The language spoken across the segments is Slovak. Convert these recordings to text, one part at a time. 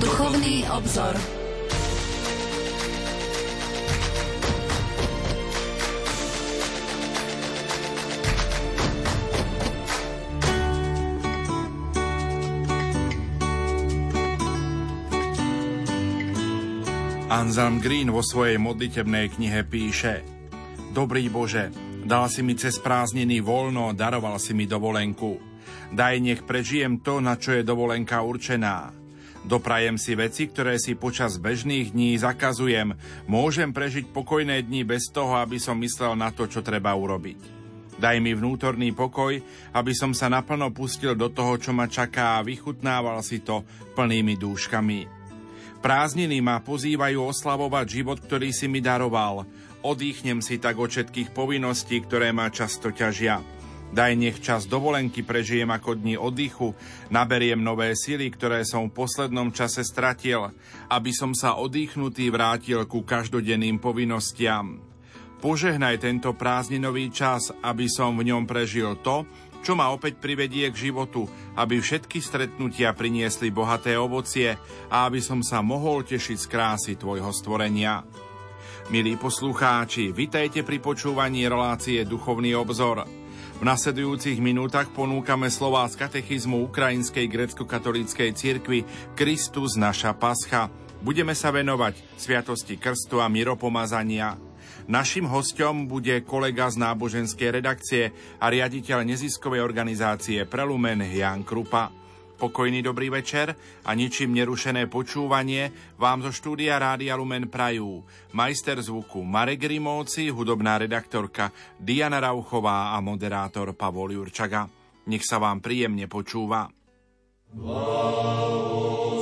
Duchovný obzor. Anselm Green vo svojej modlitebnej knihe píše Dobrý Bože, dal si mi cez prázdniny voľno, daroval si mi dovolenku. Daj nech prežijem to, na čo je dovolenka určená. Doprajem si veci, ktoré si počas bežných dní zakazujem. Môžem prežiť pokojné dni bez toho, aby som myslel na to, čo treba urobiť. Daj mi vnútorný pokoj, aby som sa naplno pustil do toho, čo ma čaká a vychutnával si to plnými dúškami. Prázdniny ma pozývajú oslavovať život, ktorý si mi daroval. Odýchnem si tak od všetkých povinností, ktoré ma často ťažia. Daj nech čas dovolenky prežijem ako dni oddychu, naberiem nové sily, ktoré som v poslednom čase stratil, aby som sa oddychnutý vrátil ku každodenným povinnostiam. Požehnaj tento prázdninový čas, aby som v ňom prežil to, čo ma opäť privedie k životu, aby všetky stretnutia priniesli bohaté ovocie a aby som sa mohol tešiť z krásy Tvojho stvorenia. Milí poslucháči, vitajte pri počúvaní relácie Duchovný obzor. V nasledujúcich minútach ponúkame slová z katechizmu Ukrajinskej grecko-katolíckej cirkvi Kristus naša pascha. Budeme sa venovať sviatosti krstu a miropomazania. Našim hostom bude kolega z náboženskej redakcie a riaditeľ neziskovej organizácie Prelumen Jan Krupa. Pokojný dobrý večer a ničím nerušené počúvanie vám zo štúdia Rádia Lumen prajú majster zvuku Marek Rimovci, hudobná redaktorka Diana Rauchová a moderátor Pavol Jurčaga. Nech sa vám príjemne počúva. Blahoslav.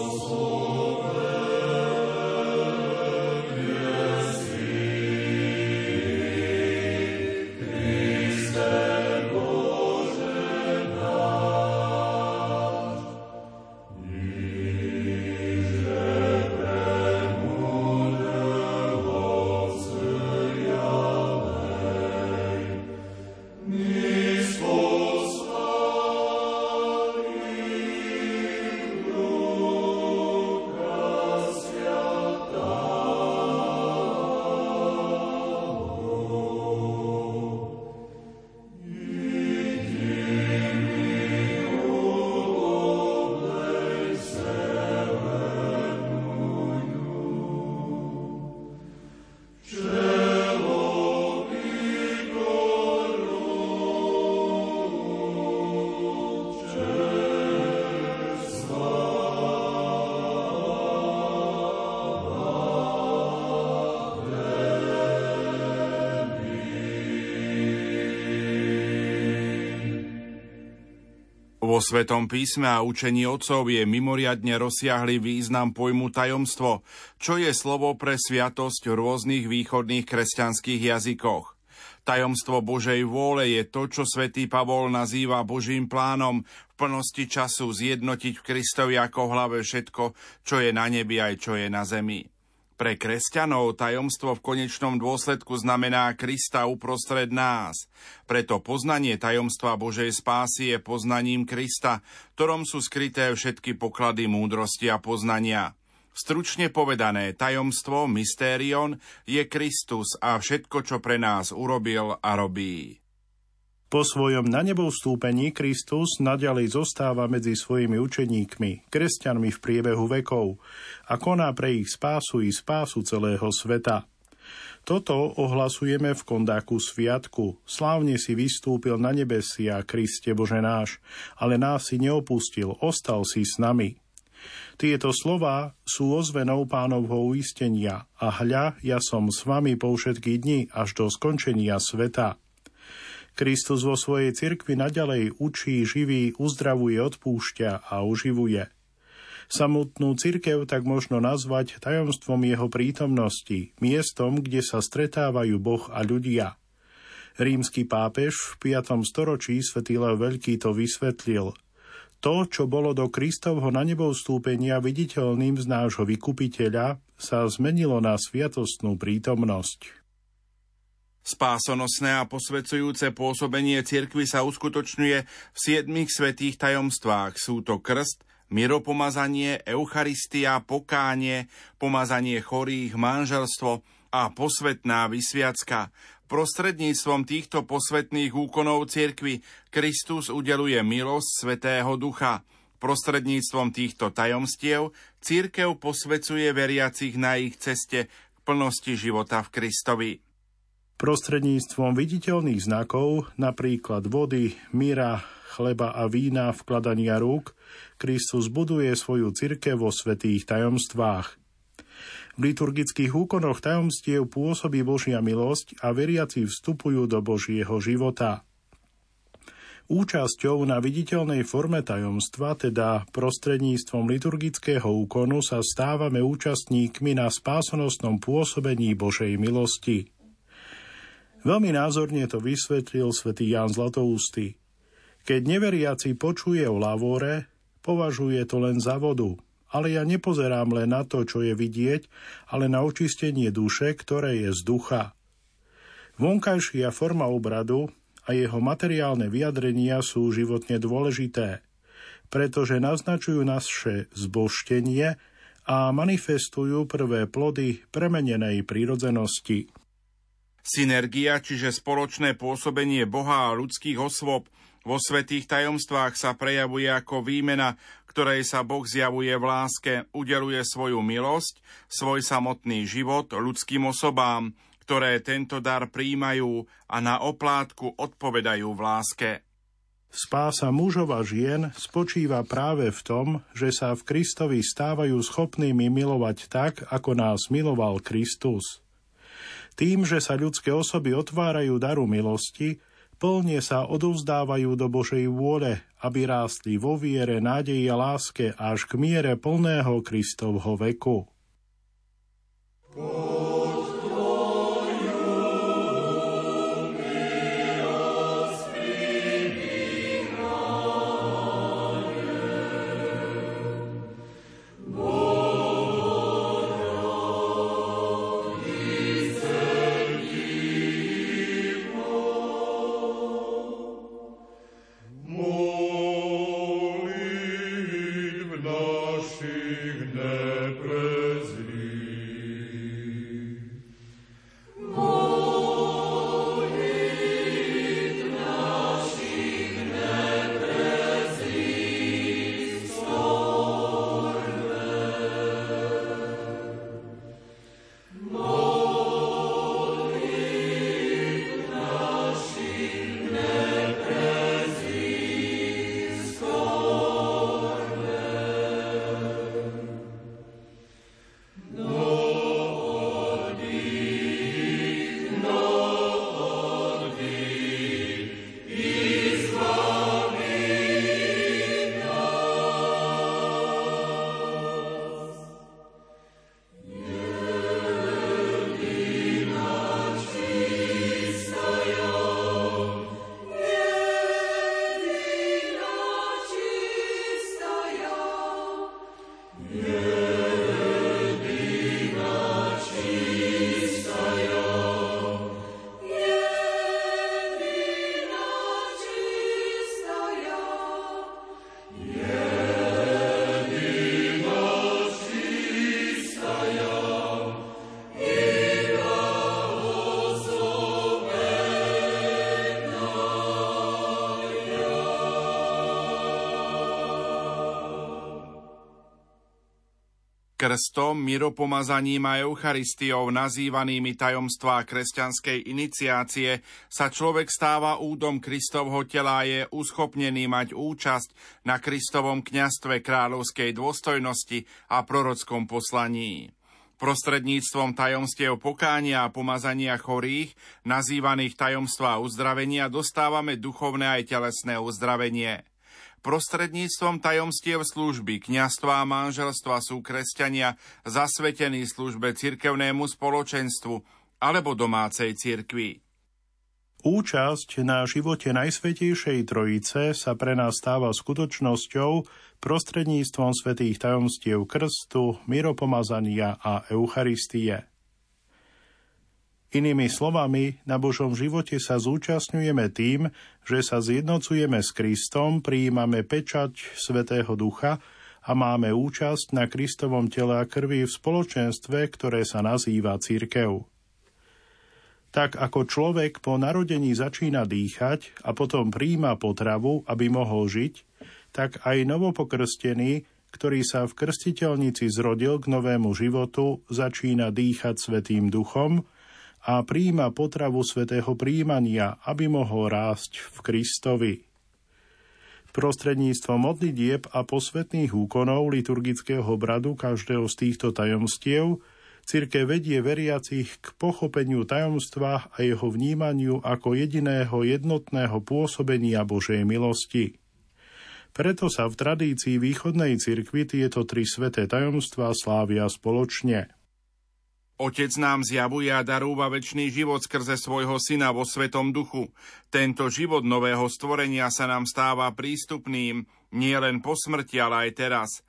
Svetom písme a učení otcov je mimoriadne rozsiahly význam pojmu tajomstvo, čo je slovo pre sviatosť v rôznych východných kresťanských jazykoch. Tajomstvo Božej vôle je to, čo svätý Pavol nazýva Božím plánom v plnosti času zjednotiť v Kristovi ako hlave všetko, čo je na nebi aj čo je na zemi. Pre kresťanov tajomstvo v konečnom dôsledku znamená Krista uprostred nás. Preto poznanie tajomstva Božej spásy je poznaním Krista, ktorom sú skryté všetky poklady múdrosti a poznania. Stručne povedané, tajomstvo, mystérion, je Kristus a všetko, čo pre nás urobil a robí. Po svojom na nebo vstúpení Kristus nadalej zostáva medzi svojimi učeníkmi, kresťanmi v priebehu vekov a koná pre ich spásu i spásu celého sveta. Toto ohlasujeme v kondáku sviatku. Slávne si vystúpil na nebesia, Kriste Bože náš, ale nás si neopustil, ostal si s nami. Tieto slova sú ozvenou pánovho uistenia a hľa, ja som s vami po všetky dni až do skončenia sveta. Kristus vo svojej cirkvi nadalej učí, živí, uzdravuje, odpúšťa a uživuje. Samotnú cirkev tak možno nazvať tajomstvom jeho prítomnosti, miestom, kde sa stretávajú Boh a ľudia. Rímsky pápež v 5. storočí svätý Leo Veľký to vysvetlil. To, čo bolo do Kristovho na nebo vstúpenia viditeľným z nášho vykupiteľa, sa zmenilo na sviatostnú prítomnosť. Spásonosné a posvedzujúce pôsobenie cirkvy sa uskutočňuje v siedmých svetých tajomstvách. Sú to krst, miropomazanie, Eucharistia, pokánie, pomazanie chorých, manželstvo a posvetná vysviacka. Prostredníctvom týchto posvetných úkonov cirkvi Kristus udeluje milosť Svetého Ducha. Prostredníctvom týchto tajomstiev církev posvecuje veriacich na ich ceste k plnosti života v Kristovi. Prostredníctvom viditeľných znakov, napríklad vody, míra, chleba a vína, vkladania rúk, Kristus buduje svoju cirkev vo svetých tajomstvách. V liturgických úkonoch tajomstiev pôsobí Božia milosť a veriaci vstupujú do Božieho života. Účasťou na viditeľnej forme tajomstva, teda prostredníctvom liturgického úkonu, sa stávame účastníkmi na spásonosnom pôsobení Božej milosti. Veľmi názorne to vysvetlil svätý Ján Zlatoústy. Keď neveriaci počuje o lavore, považuje to len za vodu, ale ja nepozerám len na to, čo je vidieť, ale na očistenie duše, ktoré je z ducha. Vonkajšia forma obradu a jeho materiálne vyjadrenia sú životne dôležité, pretože naznačujú naše zboštenie a manifestujú prvé plody premenenej prírodzenosti. Synergia, čiže spoločné pôsobenie Boha a ľudských osôb vo svetých tajomstvách sa prejavuje ako výmena, ktorej sa Boh zjavuje v láske, udeluje svoju milosť, svoj samotný život ľudským osobám, ktoré tento dar príjmajú a na oplátku odpovedajú v láske. Spása mužov a žien spočíva práve v tom, že sa v Kristovi stávajú schopnými milovať tak, ako nás miloval Kristus. Tým, že sa ľudské osoby otvárajú daru milosti, plne sa odovzdávajú do Božej vôle, aby rástli vo viere, nádeji a láske až k miere plného Kristovho veku. Oh. Krstom, miropomazaním a Eucharistiou, nazývanými tajomstvá kresťanskej iniciácie, sa človek stáva údom Kristovho tela a je uschopnený mať účasť na Kristovom kňastve kráľovskej dôstojnosti a prorockom poslaní. Prostredníctvom tajomstiev pokánia a pomazania chorých, nazývaných tajomstvá uzdravenia, dostávame duchovné aj telesné uzdravenie – Prostredníctvom tajomstiev služby, kňastva a manželstva sú kresťania zasvetení službe cirkevnému spoločenstvu alebo domácej cirkvi. Účasť na živote Najsvetejšej Trojice sa pre nás stáva skutočnosťou prostredníctvom svetých tajomstiev krstu, miropomazania a Eucharistie. Inými slovami, na Božom živote sa zúčastňujeme tým, že sa zjednocujeme s Kristom, prijímame pečať Svetého Ducha a máme účasť na Kristovom tele a krvi v spoločenstve, ktoré sa nazýva církev. Tak ako človek po narodení začína dýchať a potom príjma potravu, aby mohol žiť, tak aj novopokrstený, ktorý sa v krstiteľnici zrodil k novému životu, začína dýchať Svetým duchom a príjma potravu svetého príjmania, aby mohol rásť v Kristovi. Prostredníctvom modlitieb a posvetných úkonov liturgického bradu každého z týchto tajomstiev Cirke vedie veriacich k pochopeniu tajomstva a jeho vnímaniu ako jediného jednotného pôsobenia Božej milosti. Preto sa v tradícii východnej cirkvi tieto tri sveté tajomstvá slávia spoločne. Otec nám zjavuje a darúva väčší život skrze svojho syna vo Svetom duchu. Tento život nového stvorenia sa nám stáva prístupným nie len po smrti, ale aj teraz –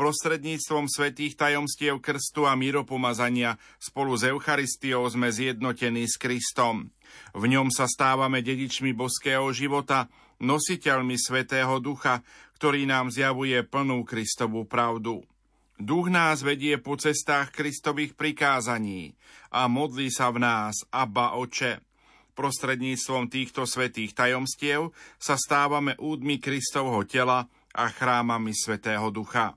Prostredníctvom svetých tajomstiev krstu a míropomazania spolu s Eucharistiou sme zjednotení s Kristom. V ňom sa stávame dedičmi boského života, nositeľmi Svetého Ducha, ktorý nám zjavuje plnú Kristovú pravdu. Duch nás vedie po cestách Kristových prikázaní a modlí sa v nás, Abba Oče. Prostredníctvom týchto svetých tajomstiev sa stávame údmi Kristovho tela a chrámami Svetého Ducha.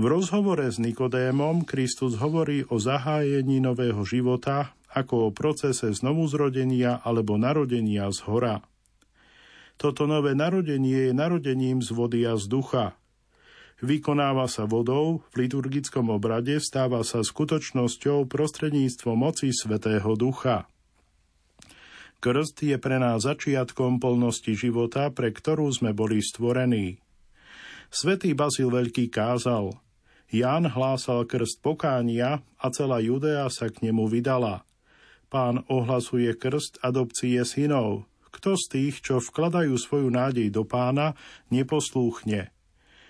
V rozhovore s Nikodémom Kristus hovorí o zahájení nového života ako o procese znovuzrodenia alebo narodenia z hora. Toto nové narodenie je narodením z vody a z ducha. Vykonáva sa vodou, v liturgickom obrade stáva sa skutočnosťou prostredníctvom moci Svetého Ducha. Krst je pre nás začiatkom plnosti života, pre ktorú sme boli stvorení. Svetý Bazil Veľký kázal – Ján hlásal krst pokánia a celá Judea sa k nemu vydala. Pán ohlasuje krst adopcie synov. Kto z tých, čo vkladajú svoju nádej do pána, neposlúchne?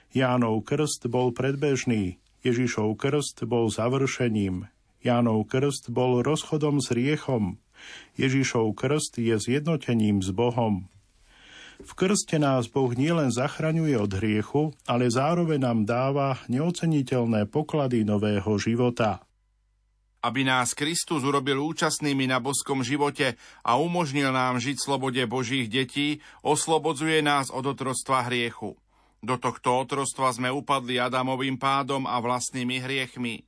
Jánov krst bol predbežný, Ježišov krst bol završením. Jánov krst bol rozchodom s riechom. Ježišov krst je zjednotením s Bohom. V krste nás Boh nielen zachraňuje od hriechu, ale zároveň nám dáva neoceniteľné poklady nového života. Aby nás Kristus urobil účastnými na boskom živote a umožnil nám žiť slobode Božích detí, oslobodzuje nás od otrostva hriechu. Do tohto otrostva sme upadli Adamovým pádom a vlastnými hriechmi.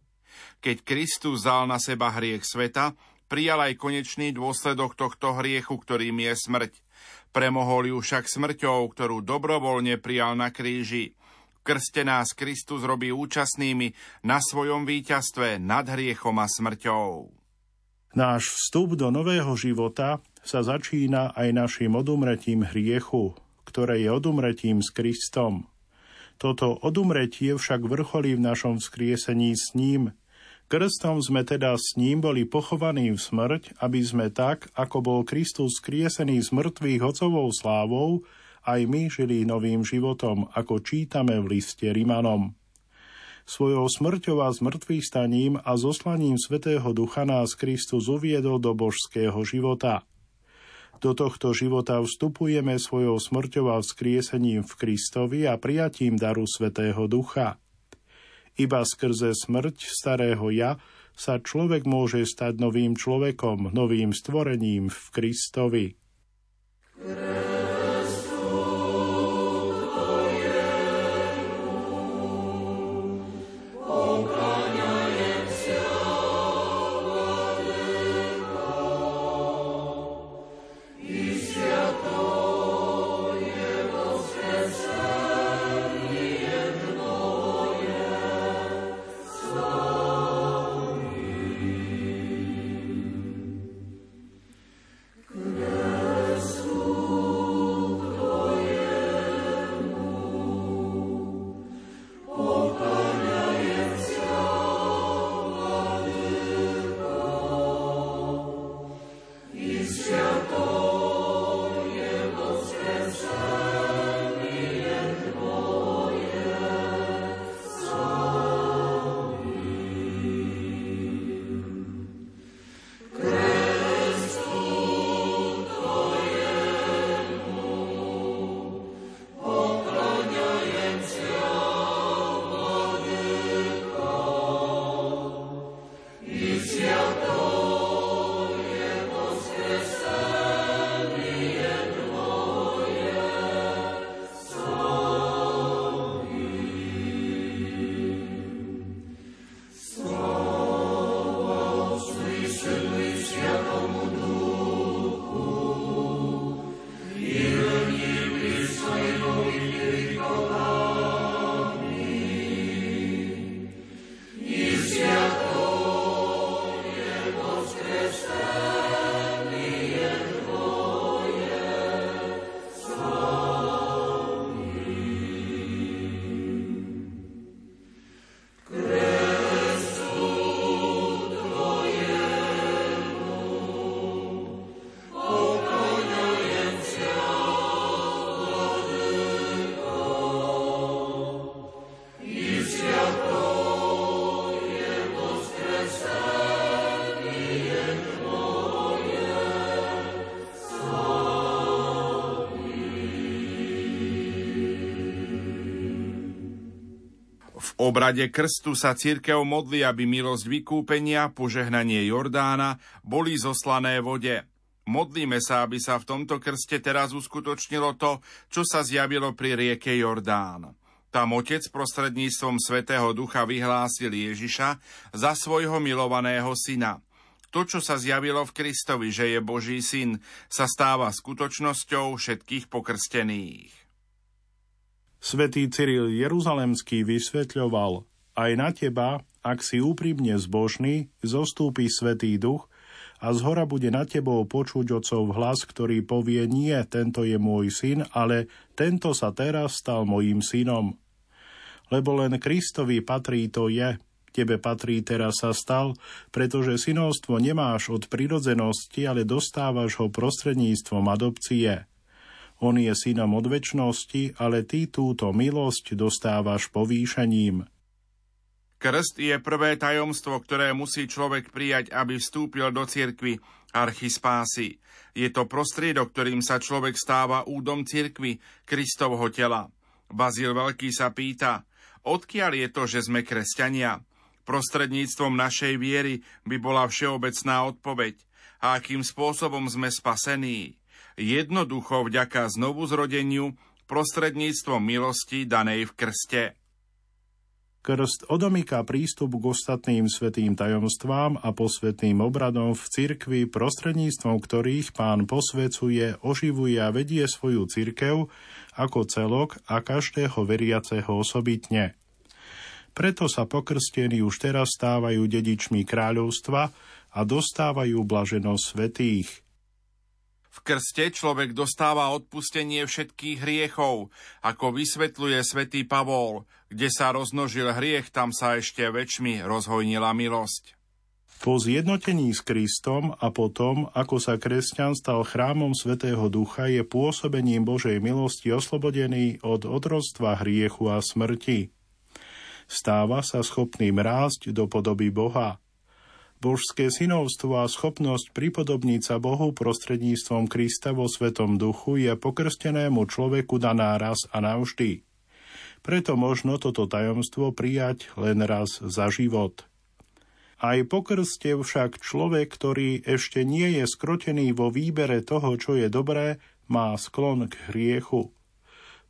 Keď Kristus zal na seba hriech sveta, prijal aj konečný dôsledok tohto hriechu, ktorým je smrť. Premohol ju však smrťou, ktorú dobrovoľne prijal na kríži. Krste nás Kristus robí účastnými na svojom víťazstve nad hriechom a smrťou. Náš vstup do nového života sa začína aj našim odumretím hriechu, ktoré je odumretím s Kristom. Toto odumretie však vrcholí v našom vzkriesení s ním, Krstom sme teda s ním boli pochovaní v smrť, aby sme tak, ako bol Kristus skriesený z mŕtvych hocovou slávou, aj my žili novým životom, ako čítame v liste Rimanom. Svojou smrťou a zmrtvých staním a zoslaním Svetého Ducha nás Kristus uviedol do božského života. Do tohto života vstupujeme svojou smrťou a vzkriesením v Kristovi a prijatím daru Svetého Ducha. Iba skrze smrť starého ja sa človek môže stať novým človekom, novým stvorením v Kristovi. Obrade krstu sa církev modli, aby milosť vykúpenia, požehnanie Jordána boli zoslané vode. Modlíme sa, aby sa v tomto krste teraz uskutočnilo to, čo sa zjavilo pri rieke Jordán. Tam otec prostredníctvom Svetého Ducha vyhlásil Ježiša za svojho milovaného syna. To, čo sa zjavilo v Kristovi, že je Boží syn, sa stáva skutočnosťou všetkých pokrstených. Svetý Cyril Jeruzalemský vysvetľoval, aj na teba, ak si úprimne zbožný, zostúpi Svetý Duch a zhora bude na tebou počuť Otcov hlas, ktorý povie, nie, tento je môj syn, ale tento sa teraz stal mojím synom. Lebo len Kristovi patrí to je, tebe patrí teraz sa stal, pretože synovstvo nemáš od prirodzenosti, ale dostávaš ho prostredníctvom adopcie. On je synom od väčšnosti, ale ty túto milosť dostávaš povýšením. Krst je prvé tajomstvo, ktoré musí človek prijať, aby vstúpil do cirkvy, archy spásy. Je to prostriedok, ktorým sa človek stáva údom cirkvy, Kristovho tela. Bazil Veľký sa pýta, odkiaľ je to, že sme kresťania? Prostredníctvom našej viery by bola všeobecná odpoveď. A akým spôsobom sme spasení? Jednoducho vďaka znovu zrodeniu prostredníctvom milosti danej v krste. Krst odomýka prístup k ostatným svetým tajomstvám a posvetným obradom v cirkvi, prostredníctvom ktorých pán posvecuje, oživuje a vedie svoju cirkev ako celok a každého veriaceho osobitne. Preto sa pokrstení už teraz stávajú dedičmi kráľovstva a dostávajú blaženosť svetých – v krste človek dostáva odpustenie všetkých hriechov, ako vysvetľuje svätý Pavol, kde sa roznožil hriech, tam sa ešte väčšmi rozhojnila milosť. Po zjednotení s Kristom a potom, ako sa kresťan stal chrámom Svetého Ducha, je pôsobením Božej milosti oslobodený od odrodstva hriechu a smrti. Stáva sa schopným rásť do podoby Boha – Božské synovstvo a schopnosť pripodobniť sa Bohu prostredníctvom Krista vo Svetom duchu je pokrstenému človeku daná raz a navždy. Preto možno toto tajomstvo prijať len raz za život. Aj po krste však človek, ktorý ešte nie je skrotený vo výbere toho, čo je dobré, má sklon k hriechu.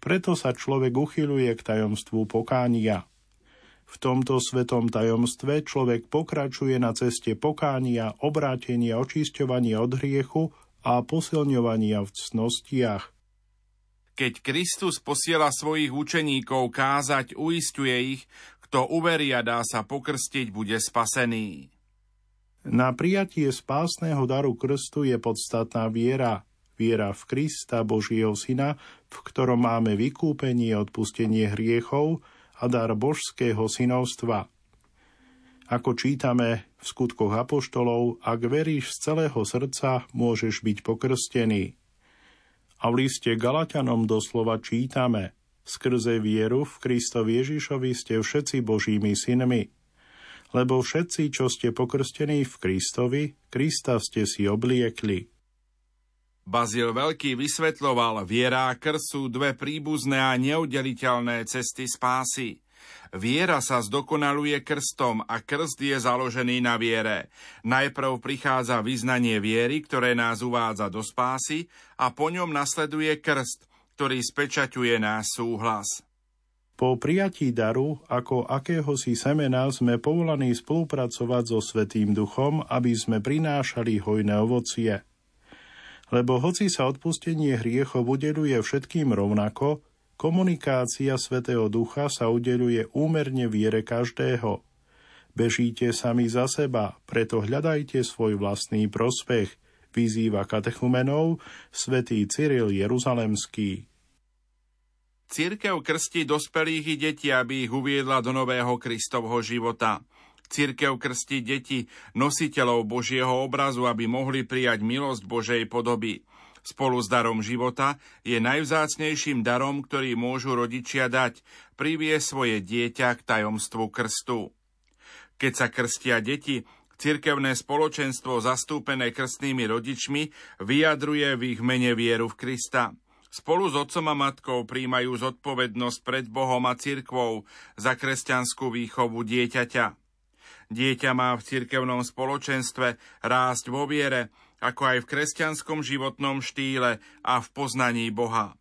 Preto sa človek uchyluje k tajomstvu pokánia. V tomto svetom tajomstve človek pokračuje na ceste pokánia, obrátenia, očisťovania od hriechu a posilňovania v cnostiach. Keď Kristus posiela svojich učeníkov kázať, uistuje ich, kto uveria dá sa pokrstiť, bude spasený. Na prijatie spásneho daru krstu je podstatná viera. Viera v Krista, Božieho Syna, v ktorom máme vykúpenie, odpustenie hriechov, a dar božského synovstva. Ako čítame v skutkoch apoštolov, ak veríš z celého srdca, môžeš byť pokrstený. A v liste Galatianom doslova čítame, skrze vieru v Kristovi Ježišovi ste všetci Božími synmi. Lebo všetci, čo ste pokrstení v Kristovi, Krista ste si obliekli. Bazil Veľký vysvetloval, viera a krst sú dve príbuzné a neudeliteľné cesty spásy. Viera sa zdokonaluje krstom a krst je založený na viere. Najprv prichádza vyznanie viery, ktoré nás uvádza do spásy a po ňom nasleduje krst, ktorý spečaťuje náš súhlas. Po prijatí daru, ako akéhosi semena, sme povolaní spolupracovať so Svetým duchom, aby sme prinášali hojné ovocie – lebo hoci sa odpustenie hriechov udeluje všetkým rovnako, komunikácia Svetého Ducha sa udeluje úmerne viere každého. Bežíte sami za seba, preto hľadajte svoj vlastný prospech, vyzýva katechumenov svätý Cyril Jeruzalemský. Církev krstí dospelých i detí, aby ich uviedla do nového Kristovho života – Cirkev krstí deti, nositeľov Božieho obrazu, aby mohli prijať milosť Božej podoby. Spolu s darom života je najvzácnejším darom, ktorý môžu rodičia dať, privie svoje dieťa k tajomstvu krstu. Keď sa krstia deti, cirkevné spoločenstvo zastúpené krstnými rodičmi vyjadruje v ich mene vieru v Krista. Spolu s otcom a matkou príjmajú zodpovednosť pred Bohom a cirkvou za kresťanskú výchovu dieťaťa. Dieťa má v cirkevnom spoločenstve rásť vo viere, ako aj v kresťanskom životnom štýle a v poznaní Boha.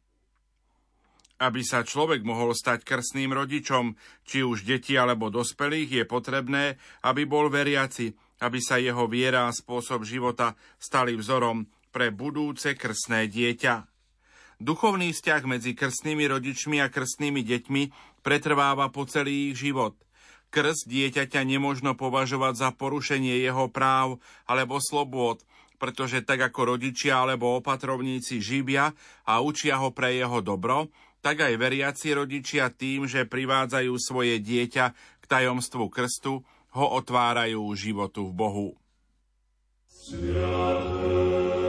Aby sa človek mohol stať krstným rodičom, či už deti alebo dospelých, je potrebné, aby bol veriaci, aby sa jeho viera a spôsob života stali vzorom pre budúce krstné dieťa. Duchovný vzťah medzi krstnými rodičmi a krstnými deťmi pretrváva po celý ich život. Krst dieťaťa nemožno považovať za porušenie jeho práv alebo slobôd, pretože tak ako rodičia alebo opatrovníci živia a učia ho pre jeho dobro, tak aj veriaci rodičia tým, že privádzajú svoje dieťa k tajomstvu krstu, ho otvárajú životu v Bohu. Sviaté.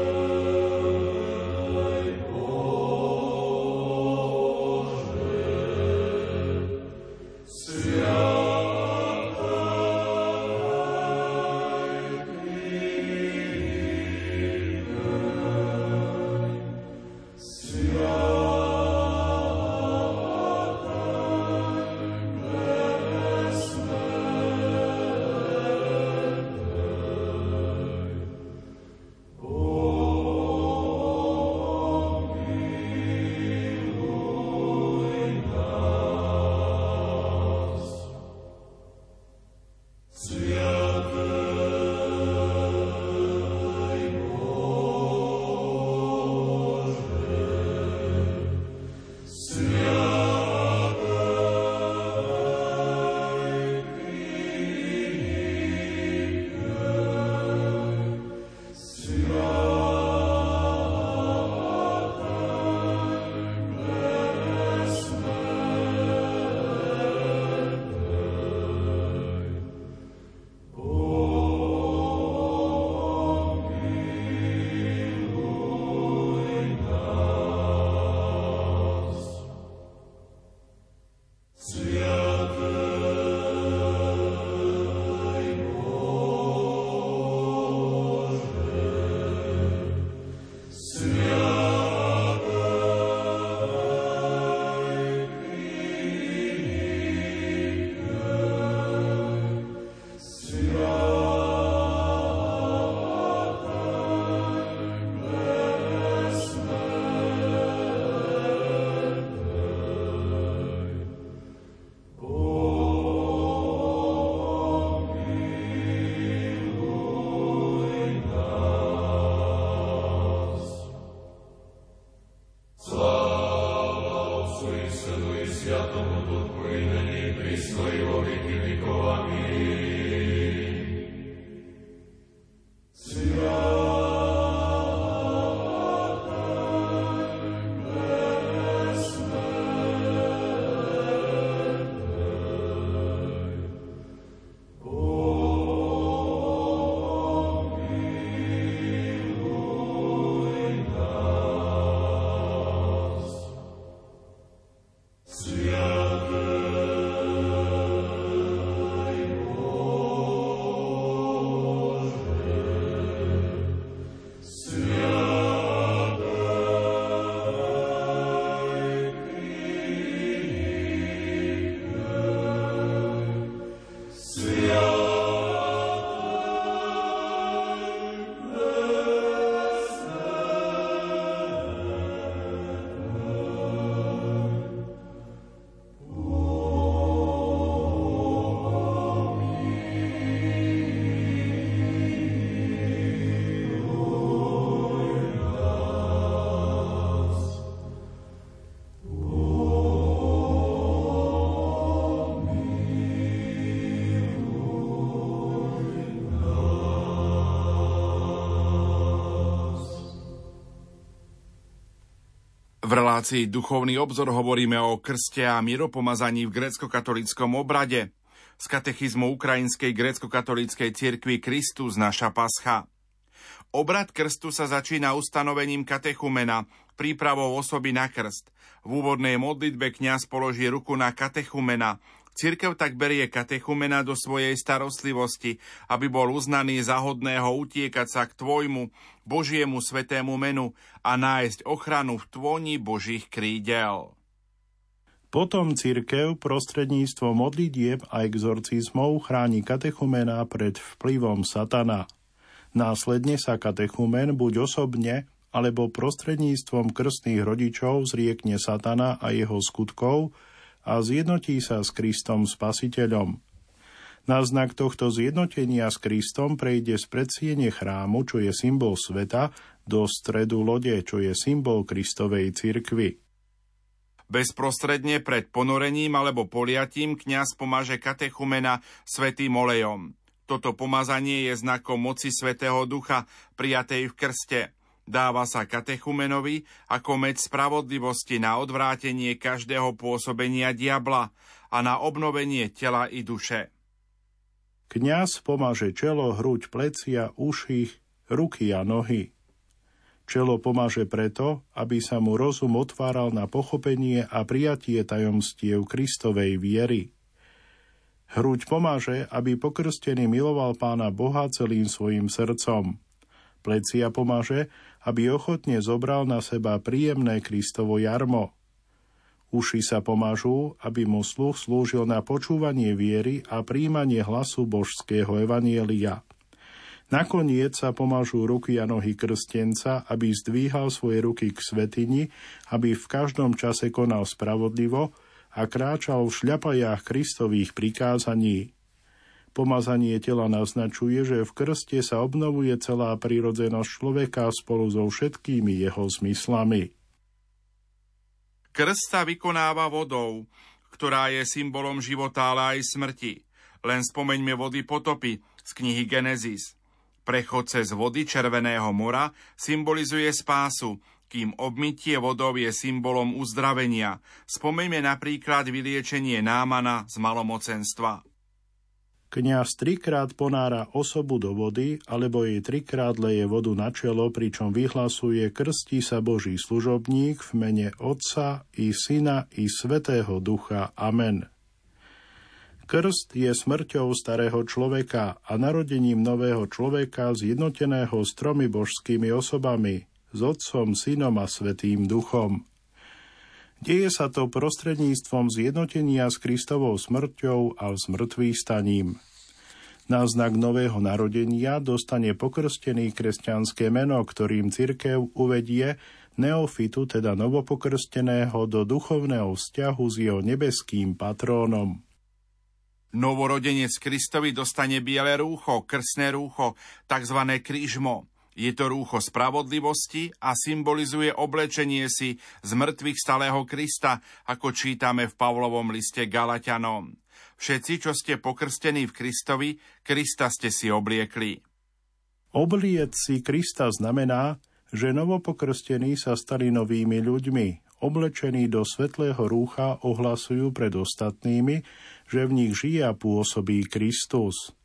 Relácii Duchovný obzor hovoríme o krste a miropomazaní v grécko-katolickom obrade z katechizmu Ukrajinskej grécko-katolíckej cirkvi Kristus naša pascha. Obrad krstu sa začína ustanovením katechumena, prípravou osoby na krst. V úvodnej modlitbe kňaz položí ruku na katechumena, Cirkev tak berie katechumena do svojej starostlivosti, aby bol uznaný za hodného utiekať sa k tvojmu, Božiemu svetému menu a nájsť ochranu v tvoni Božích krídel. Potom cirkev prostredníctvom modlitieb a exorcizmov chráni katechumena pred vplyvom satana. Následne sa katechumen buď osobne alebo prostredníctvom krstných rodičov zriekne satana a jeho skutkov, a zjednotí sa s Kristom Spasiteľom. Na znak tohto zjednotenia s Kristom prejde z predsiene chrámu, čo je symbol sveta, do stredu lode, čo je symbol Kristovej cirkvy. Bezprostredne pred ponorením alebo poliatím kňaz pomaže katechumena svetým olejom. Toto pomazanie je znakom moci Svetého Ducha, prijatej v krste – Dáva sa katechumenovi ako med spravodlivosti na odvrátenie každého pôsobenia diabla a na obnovenie tela i duše. Kňaz pomaže čelo, hruď, plecia, uši, ruky a nohy. Čelo pomaže preto, aby sa mu rozum otváral na pochopenie a prijatie tajomstiev Kristovej viery. Hruď pomáže, aby pokrstený miloval pána Boha celým svojim srdcom. Plecia pomáže, aby ochotne zobral na seba príjemné Kristovo jarmo. Uši sa pomažú, aby mu sluch slúžil na počúvanie viery a príjmanie hlasu božského evanielia. Nakoniec sa pomažú ruky a nohy krstenca, aby zdvíhal svoje ruky k svetini, aby v každom čase konal spravodlivo a kráčal v šľapajách Kristových prikázaní. Pomazanie tela naznačuje, že v krste sa obnovuje celá prírodzenosť človeka spolu so všetkými jeho zmyslami. Krst sa vykonáva vodou, ktorá je symbolom života, ale aj smrti. Len spomeňme vody potopy z knihy Genesis. Prechod cez vody Červeného mora symbolizuje spásu, kým obmytie vodou je symbolom uzdravenia. Spomeňme napríklad vyliečenie námana z malomocenstva. Kňaz trikrát ponára osobu do vody, alebo jej trikrát leje vodu na čelo, pričom vyhlasuje krstí sa Boží služobník v mene Otca i Syna i Svetého Ducha. Amen. Krst je smrťou starého človeka a narodením nového človeka zjednoteného s tromi božskými osobami, s Otcom, Synom a Svetým Duchom. Deje sa to prostredníctvom zjednotenia s Kristovou smrťou a zmrtvých staním. Na znak nového narodenia dostane pokrstený kresťanské meno, ktorým cirkev uvedie neofitu, teda novopokrsteného, do duchovného vzťahu s jeho nebeským patrónom. Novorodenec Kristovi dostane biele rúcho, krsné rúcho, tzv. krížmo. Je to rúcho spravodlivosti a symbolizuje oblečenie si z mŕtvych stalého Krista, ako čítame v Pavlovom liste Galatianom. Všetci, čo ste pokrstení v Kristovi, Krista ste si obliekli. Obliec si Krista znamená, že novopokrstení sa stali novými ľuďmi, oblečení do svetlého rúcha ohlasujú pred ostatnými, že v nich žije a pôsobí Kristus.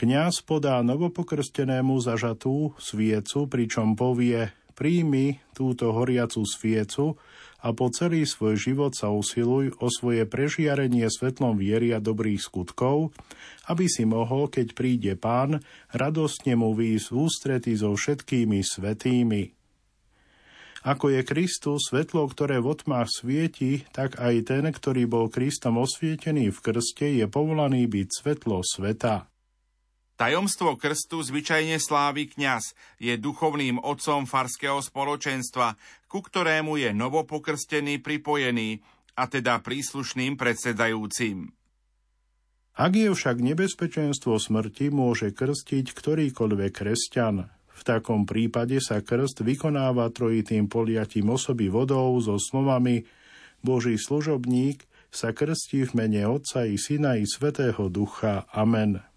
Kňaz podá novopokrstenému zažatú sviecu, pričom povie príjmi túto horiacu sviecu a po celý svoj život sa usiluj o svoje prežiarenie svetlom viery a dobrých skutkov, aby si mohol, keď príde pán, radostne mu výjsť ústrety so všetkými svetými. Ako je Kristus svetlo, ktoré v otmách svieti, tak aj ten, ktorý bol Kristom osvietený v krste, je povolaný byť svetlo sveta. Tajomstvo krstu zvyčajne slávi kňaz, je duchovným otcom farského spoločenstva, ku ktorému je novopokrstený pripojený, a teda príslušným predsedajúcim. Ak je však nebezpečenstvo smrti, môže krstiť ktorýkoľvek kresťan. V takom prípade sa krst vykonáva trojitým poliatím osoby vodou so slovami Boží služobník sa krstí v mene Otca i Syna i Svetého Ducha. Amen.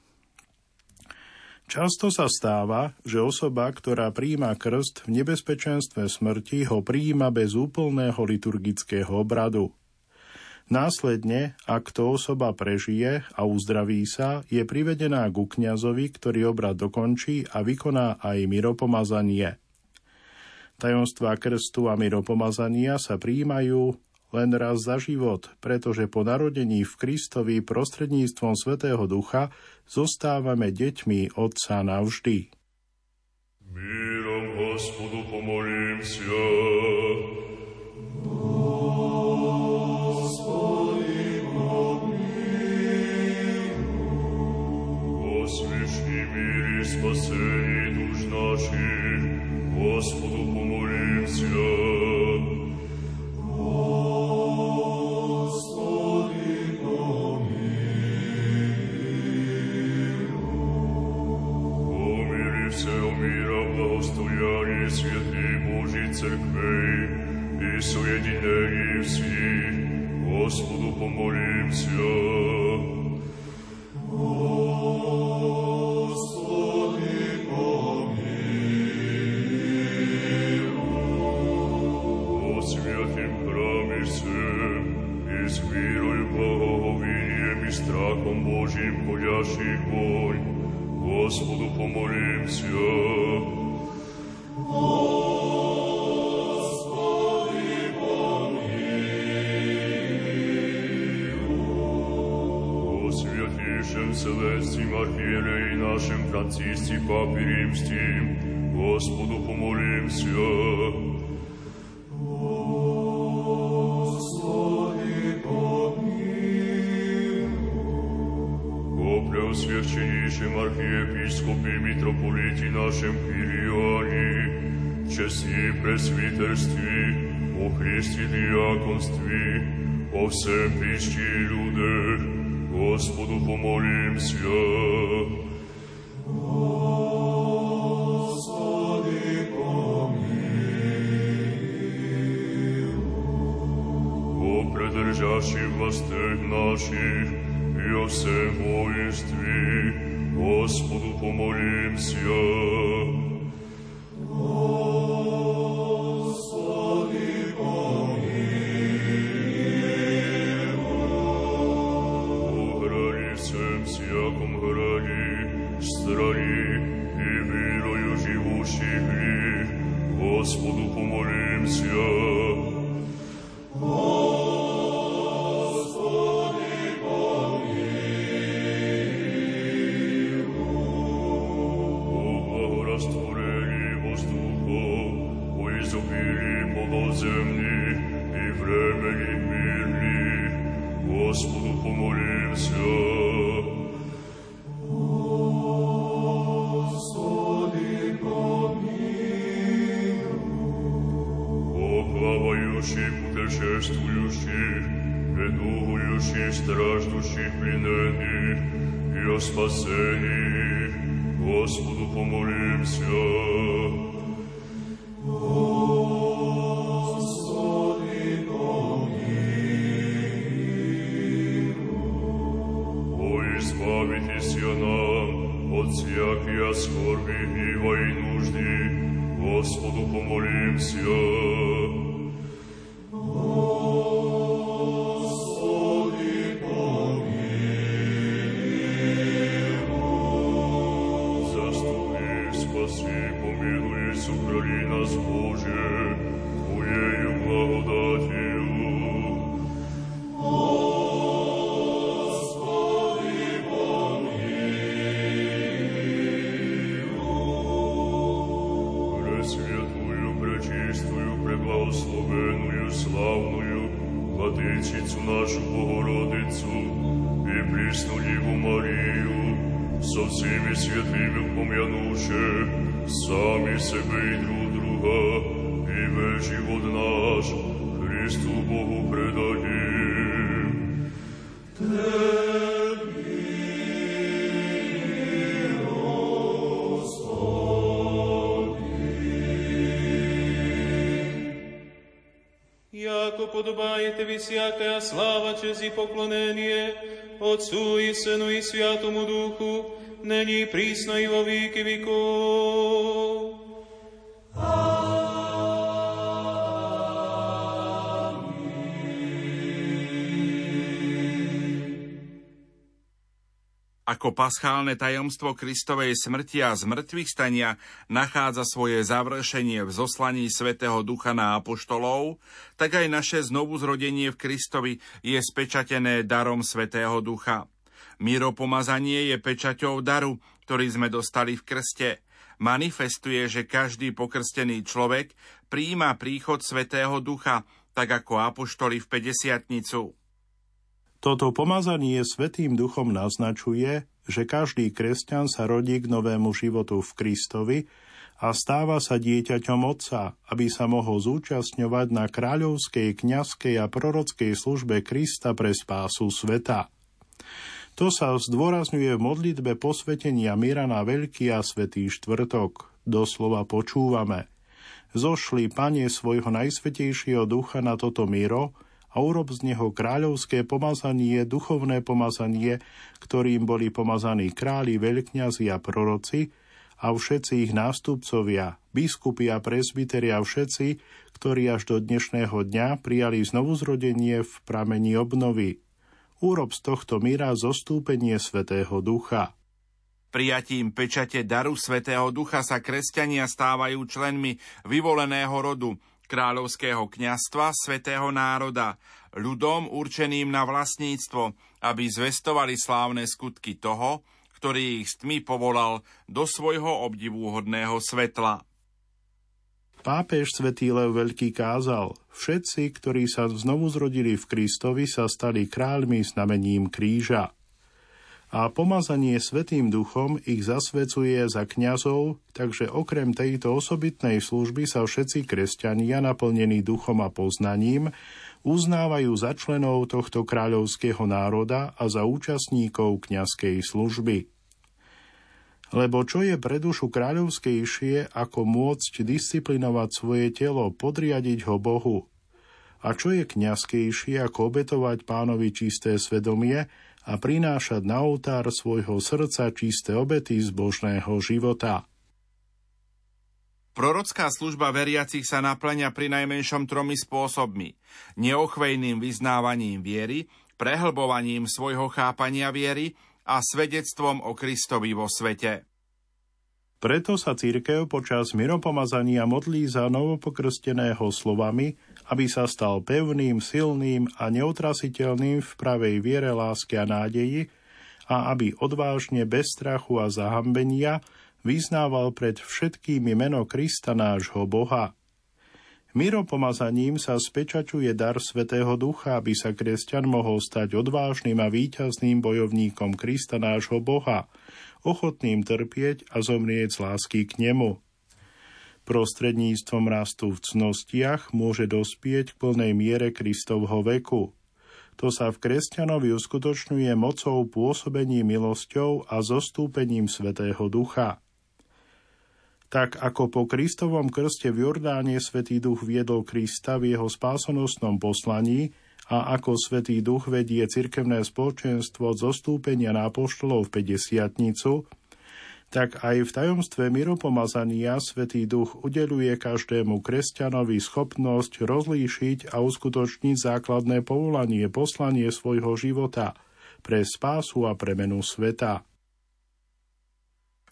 Často sa stáva, že osoba, ktorá príjma krst v nebezpečenstve smrti, ho príjma bez úplného liturgického obradu. Následne, ak to osoba prežije a uzdraví sa, je privedená ku kňazovi, ktorý obrad dokončí a vykoná aj miropomazanie. Tajomstvá krstu a miropomazania sa príjmajú len raz za život, pretože po narodení v Kristovi prostredníctvom Svetého Ducha zostávame deťmi Otca navždy. Mírom Hospodu pomolím sa. Osviešni míry spasení duš našich, Господу помолимся. соединении всіх, Господу помолимся. Вселенским архиерей нашим Франциске Папе Римским, Господу помолимся. Господи, помилуй. О преосвященнейшем архиепископе митрополите нашем Кириане, чести пресвитерстве, о Христе диаконстве, о всем пищи людях, Господу помолимся. Господи, помилуй. О предержащих властях наших и о всем воинстве, Господу помолимся. изобилие подоземни и времени мирни, Господу помолимся. плавающие, путешествующие, бедующие, страждущие, плененных и о спасении. Господу помолимся. Господу помолимся. Господу помолимся. Tebi всякая слава, честь и поклонение Отцу и Сыну и Святому Духу, ныне и присно и во веки веков. Ako paschálne tajomstvo Kristovej smrti a zmrtvých stania nachádza svoje završenie v zoslaní Svetého Ducha na apoštolov, tak aj naše znovuzrodenie v Kristovi je spečatené darom Svetého Ducha. Miropomazanie je pečaťou daru, ktorý sme dostali v krste. Manifestuje, že každý pokrstený človek príjima príchod Svetého Ducha, tak ako apoštoli v 50 toto pomazanie Svetým duchom naznačuje, že každý kresťan sa rodí k novému životu v Kristovi a stáva sa dieťaťom Otca, aby sa mohol zúčastňovať na kráľovskej, kňazskej a prorockej službe Krista pre spásu sveta. To sa zdôrazňuje v modlitbe posvetenia Mira na Veľký a Svetý štvrtok. Doslova počúvame. Zošli, Pane, svojho najsvetejšieho ducha na toto miro, a urob z neho kráľovské pomazanie, duchovné pomazanie, ktorým boli pomazaní králi, veľkňazi a proroci, a všetci ich nástupcovia, biskupy a presbyteri a všetci, ktorí až do dnešného dňa prijali znovuzrodenie v pramení obnovy. Úrob z tohto míra zostúpenie Svetého Ducha. Prijatím pečate daru Svetého Ducha sa kresťania stávajú členmi vyvoleného rodu, kráľovského kňastva svätého národa, ľudom určeným na vlastníctvo, aby zvestovali slávne skutky toho, ktorý ich s tmy povolal do svojho obdivúhodného svetla. Pápež svätý Lev Veľký kázal, všetci, ktorí sa znovu zrodili v Kristovi, sa stali kráľmi znamením kríža a pomazanie Svetým duchom ich zasvedcuje za kňazov, takže okrem tejto osobitnej služby sa všetci kresťania naplnení duchom a poznaním uznávajú za členov tohto kráľovského národa a za účastníkov kňazskej služby. Lebo čo je pre dušu kráľovskejšie, ako môcť disciplinovať svoje telo, podriadiť ho Bohu? A čo je kňazkejšie, ako obetovať pánovi čisté svedomie, a prinášať na oltár svojho srdca čisté obety z božného života. Prorocká služba veriacich sa naplňa pri najmenšom tromi spôsobmi. Neochvejným vyznávaním viery, prehlbovaním svojho chápania viery a svedectvom o Kristovi vo svete. Preto sa církev počas miropomazania modlí za novopokrsteného slovami, aby sa stal pevným, silným a neutrasiteľným v pravej viere, láske a nádeji a aby odvážne, bez strachu a zahambenia vyznával pred všetkými meno Krista nášho Boha. Miropomazaním sa spečačuje dar Svetého Ducha, aby sa kresťan mohol stať odvážnym a víťazným bojovníkom Krista nášho Boha, ochotným trpieť a zomrieť z lásky k nemu prostredníctvom rastu v cnostiach môže dospieť k plnej miere Kristovho veku. To sa v kresťanovi uskutočňuje mocou pôsobení milosťou a zostúpením Svetého Ducha. Tak ako po Kristovom krste v Jordáne Svetý Duch viedol Krista v jeho spásonosnom poslaní a ako Svetý Duch vedie cirkevné spoločenstvo zostúpenia na apoštolov v 50 tak aj v tajomstve miropomazania Svetý Duch udeluje každému kresťanovi schopnosť rozlíšiť a uskutočniť základné povolanie, poslanie svojho života pre spásu a premenu sveta.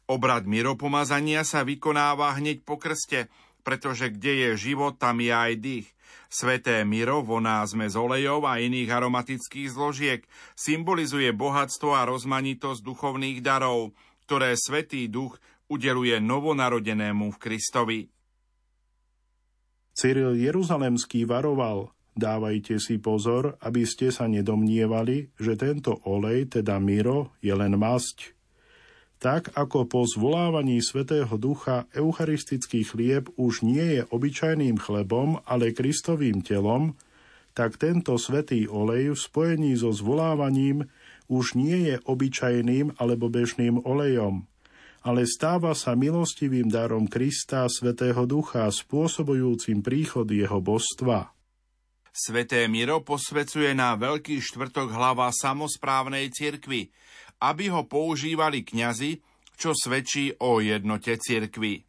Obrad miropomazania sa vykonáva hneď po krste, pretože kde je život, tam je aj dých. Sveté miro, voná sme z olejov a iných aromatických zložiek, symbolizuje bohatstvo a rozmanitosť duchovných darov – ktoré Svetý Duch udeluje novonarodenému v Kristovi. Cyril Jeruzalemský varoval, dávajte si pozor, aby ste sa nedomnievali, že tento olej, teda miro, je len masť. Tak ako po zvolávaní Svetého Ducha eucharistický chlieb už nie je obyčajným chlebom, ale Kristovým telom, tak tento svetý olej v spojení so zvolávaním už nie je obyčajným alebo bežným olejom, ale stáva sa milostivým darom Krista Svetého Ducha, spôsobujúcim príchod jeho božstva. Sveté Miro posvecuje na Veľký štvrtok hlava samozprávnej cirkvy, aby ho používali kňazi, čo svedčí o jednote cirkvy.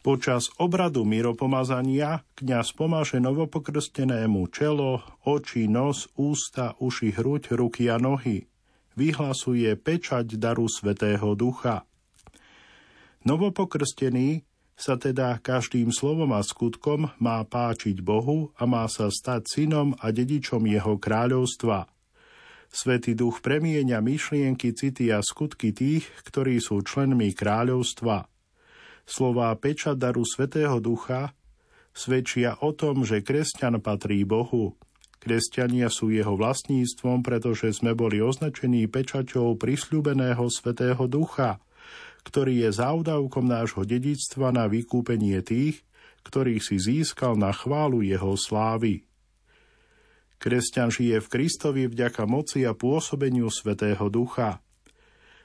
Počas obradu miropomazania kňaz pomáže novopokrstenému čelo, oči, nos, ústa, uši, hruď, ruky a nohy. Vyhlasuje pečať daru Svetého Ducha. Novopokrstený sa teda každým slovom a skutkom má páčiť Bohu a má sa stať synom a dedičom jeho kráľovstva. Svetý duch premieňa myšlienky, city a skutky tých, ktorí sú členmi kráľovstva. Slová peča daru Svetého ducha svedčia o tom, že kresťan patrí Bohu. Kresťania sú jeho vlastníctvom, pretože sme boli označení pečaťou prisľúbeného Svetého ducha – ktorý je závdavkom nášho dedictva na vykúpenie tých, ktorých si získal na chválu jeho slávy. Kresťan žije v Kristovi vďaka moci a pôsobeniu Svetého Ducha.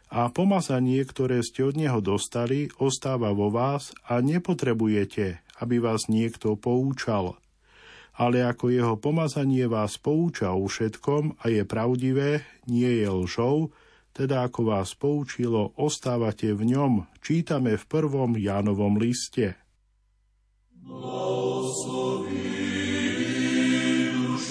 A pomazanie, ktoré ste od Neho dostali, ostáva vo vás a nepotrebujete, aby vás niekto poučal. Ale ako jeho pomazanie vás pouča o všetkom a je pravdivé, nie je lžou, teda ako vás poučilo, ostávate v ňom, čítame v prvom Jánovom liste. Blahosloví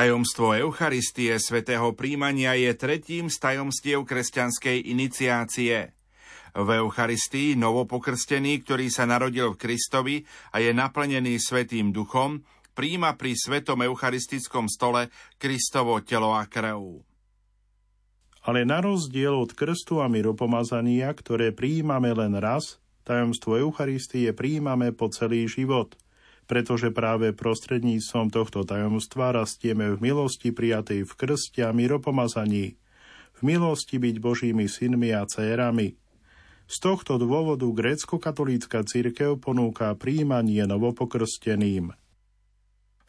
Tajomstvo Eucharistie svätého príjmania je tretím z tajomstiev kresťanskej iniciácie. V Eucharistii novopokrstený, ktorý sa narodil v Kristovi a je naplnený Svetým duchom, príjma pri svetom eucharistickom stole Kristovo telo a krv. Ale na rozdiel od krstu a miropomazania, ktoré príjmame len raz, tajomstvo Eucharistie príjmame po celý život – pretože práve prostredníctvom tohto tajomstva rastieme v milosti prijatej v krste a miropomazaní, v milosti byť Božími synmi a cérami. Z tohto dôvodu grécko-katolícka církev ponúka príjmanie novopokrsteným.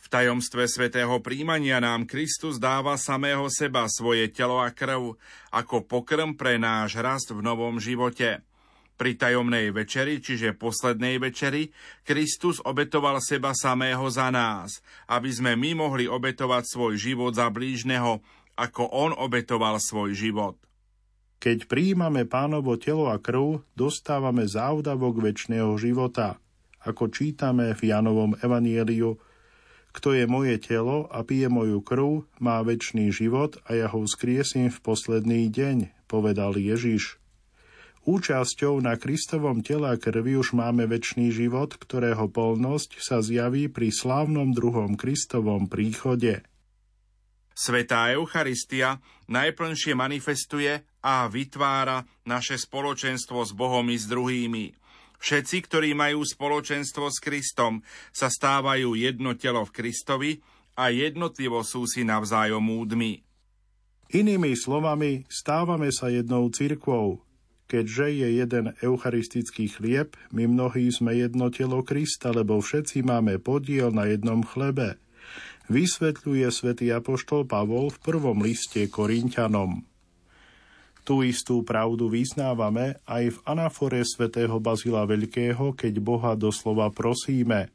V tajomstve svätého príjmania nám Kristus dáva samého seba svoje telo a krv ako pokrm pre náš rast v novom živote. Pri tajomnej večeri, čiže poslednej večeri, Kristus obetoval seba samého za nás, aby sme my mohli obetovať svoj život za blížneho, ako on obetoval svoj život. Keď príjmame pánovo telo a krv, dostávame závdavok väčšného života. Ako čítame v Janovom evanieliu, kto je moje telo a pije moju krv, má väčší život a ja ho vzkriesím v posledný deň, povedal Ježiš. Účasťou na Kristovom tela krvi už máme väčší život, ktorého polnosť sa zjaví pri slávnom druhom Kristovom príchode. Svetá Eucharistia najplnšie manifestuje a vytvára naše spoločenstvo s Bohom i s druhými. Všetci, ktorí majú spoločenstvo s Kristom, sa stávajú jedno telo v Kristovi a jednotlivo sú si navzájom údmi. Inými slovami, stávame sa jednou cirkvou, keďže je jeden eucharistický chlieb, my mnohí sme jedno telo Krista, lebo všetci máme podiel na jednom chlebe. Vysvetľuje svätý Apoštol Pavol v prvom liste Korintianom. Tú istú pravdu vyznávame aj v anafore svätého Bazila Veľkého, keď Boha doslova prosíme.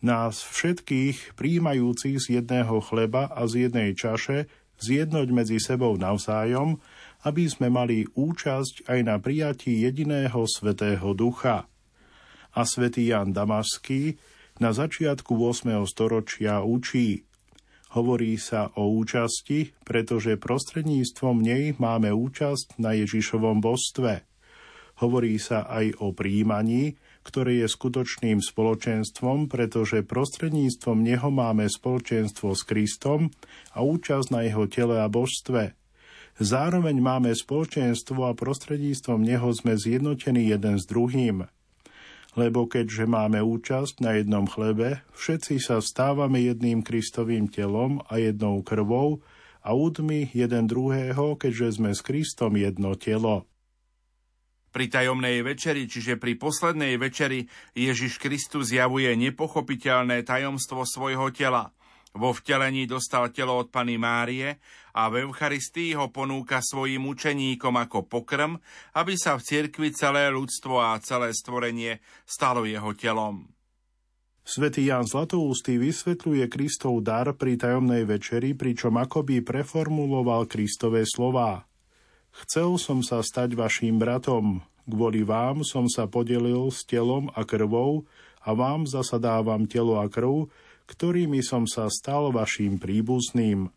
Nás všetkých, príjmajúcich z jedného chleba a z jednej čaše, zjednoť medzi sebou navzájom, aby sme mali účasť aj na prijatí jediného svetého ducha. A svätý Jan Damaský na začiatku 8. storočia učí. Hovorí sa o účasti, pretože prostredníctvom nej máme účasť na Ježišovom božstve. Hovorí sa aj o príjmaní, ktoré je skutočným spoločenstvom, pretože prostredníctvom neho máme spoločenstvo s Kristom a účasť na jeho tele a božstve – Zároveň máme spoločenstvo a prostredníctvom neho sme zjednotení jeden s druhým. Lebo keďže máme účasť na jednom chlebe, všetci sa stávame jedným Kristovým telom a jednou krvou a údmi jeden druhého, keďže sme s Kristom jedno telo. Pri tajomnej večeri, čiže pri poslednej večeri, Ježiš Kristus zjavuje nepochopiteľné tajomstvo svojho tela – vo vtelení dostal telo od Pany Márie a v Eucharistii ho ponúka svojim učeníkom ako pokrm, aby sa v cirkvi celé ľudstvo a celé stvorenie stalo jeho telom. Svetý Jan Zlatoústý vysvetľuje Kristov dar pri tajomnej večeri, pričom akoby preformuloval Kristové slová. Chcel som sa stať vašim bratom, kvôli vám som sa podelil s telom a krvou a vám zasa dávam telo a krv, ktorými som sa stal vašim príbuzným.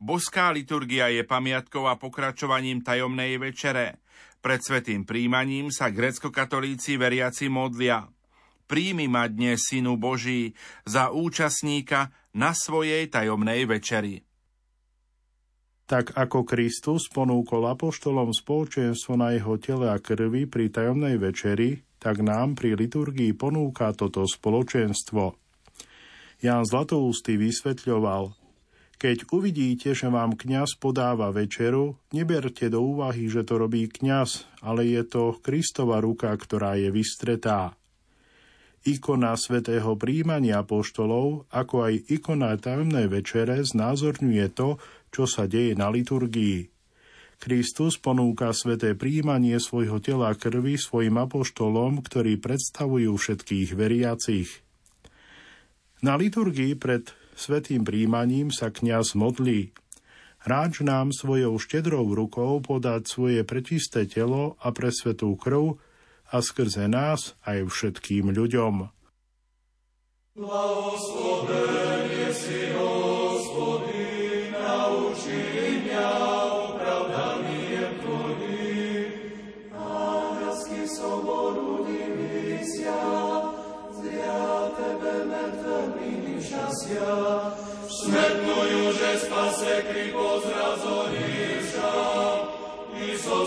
Boská liturgia je pamiatkou a pokračovaním tajomnej večere. Pred svetým príjmaním sa grecko-katolíci veriaci modlia. Príjmi ma dnes, Synu Boží, za účastníka na svojej tajomnej večeri. Tak ako Kristus ponúkol apoštolom spoločenstvo na jeho tele a krvi pri tajomnej večeri, tak nám pri liturgii ponúka toto spoločenstvo. Ján Zlatoústy vysvetľoval, keď uvidíte, že vám kňaz podáva večeru, neberte do úvahy, že to robí kňaz, ale je to Kristova ruka, ktorá je vystretá. Ikona svätého príjmania poštolov, ako aj ikona tajomnej večere, znázorňuje to, čo sa deje na liturgii. Kristus ponúka sveté príjmanie svojho tela krvi svojim apoštolom, ktorí predstavujú všetkých veriacich. Na liturgii pred svetým príjmaním sa kňaz modlí. Ráč nám svojou štedrou rukou podať svoje prečisté telo a pre svetú krv a skrze nás aj všetkým ľuďom. Blahosloven si, šťastia, smetnujú, že spase kri pozrazorivša, i so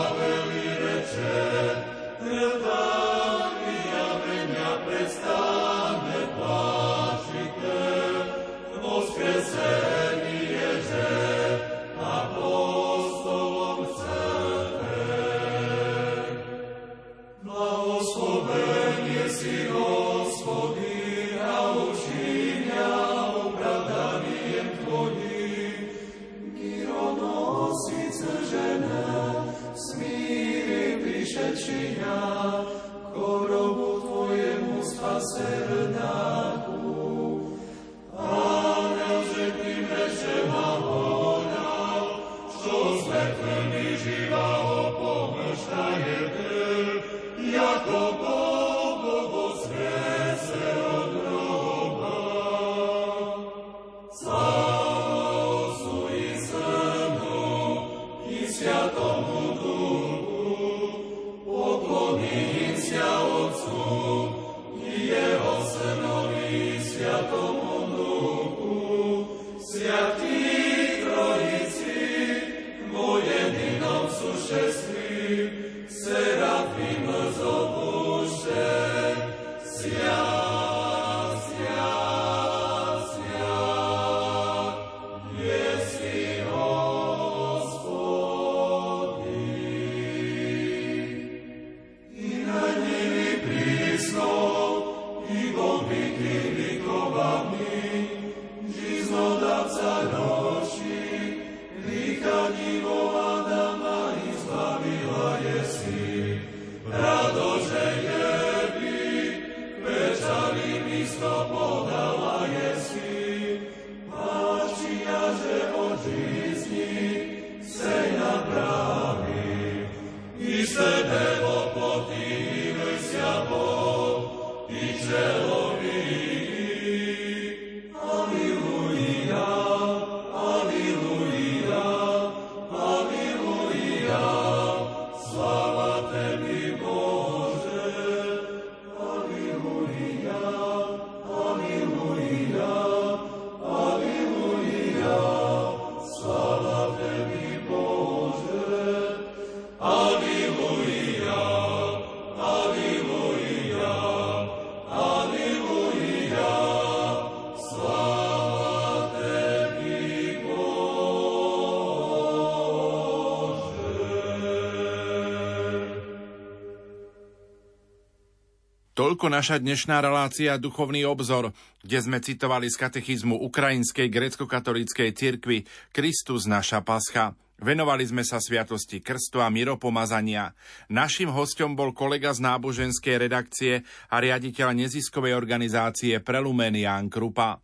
Toľko naša dnešná relácia Duchovný obzor, kde sme citovali z katechizmu Ukrajinskej grecko-katolíckej cirkvi Kristus naša pascha. Venovali sme sa sviatosti krstu a miropomazania. Našim hostom bol kolega z náboženskej redakcie a riaditeľ neziskovej organizácie Prelumen Ján Krupa.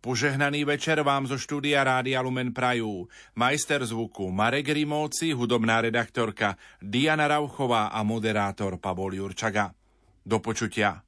Požehnaný večer vám zo štúdia Rádia Lumen Prajú. Majster zvuku Marek Rimovci, hudobná redaktorka Diana Rauchová a moderátor Pavol Jurčaga. Do počutia.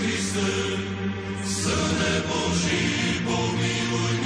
Isuse Kriste, Syne Boží, pomiluj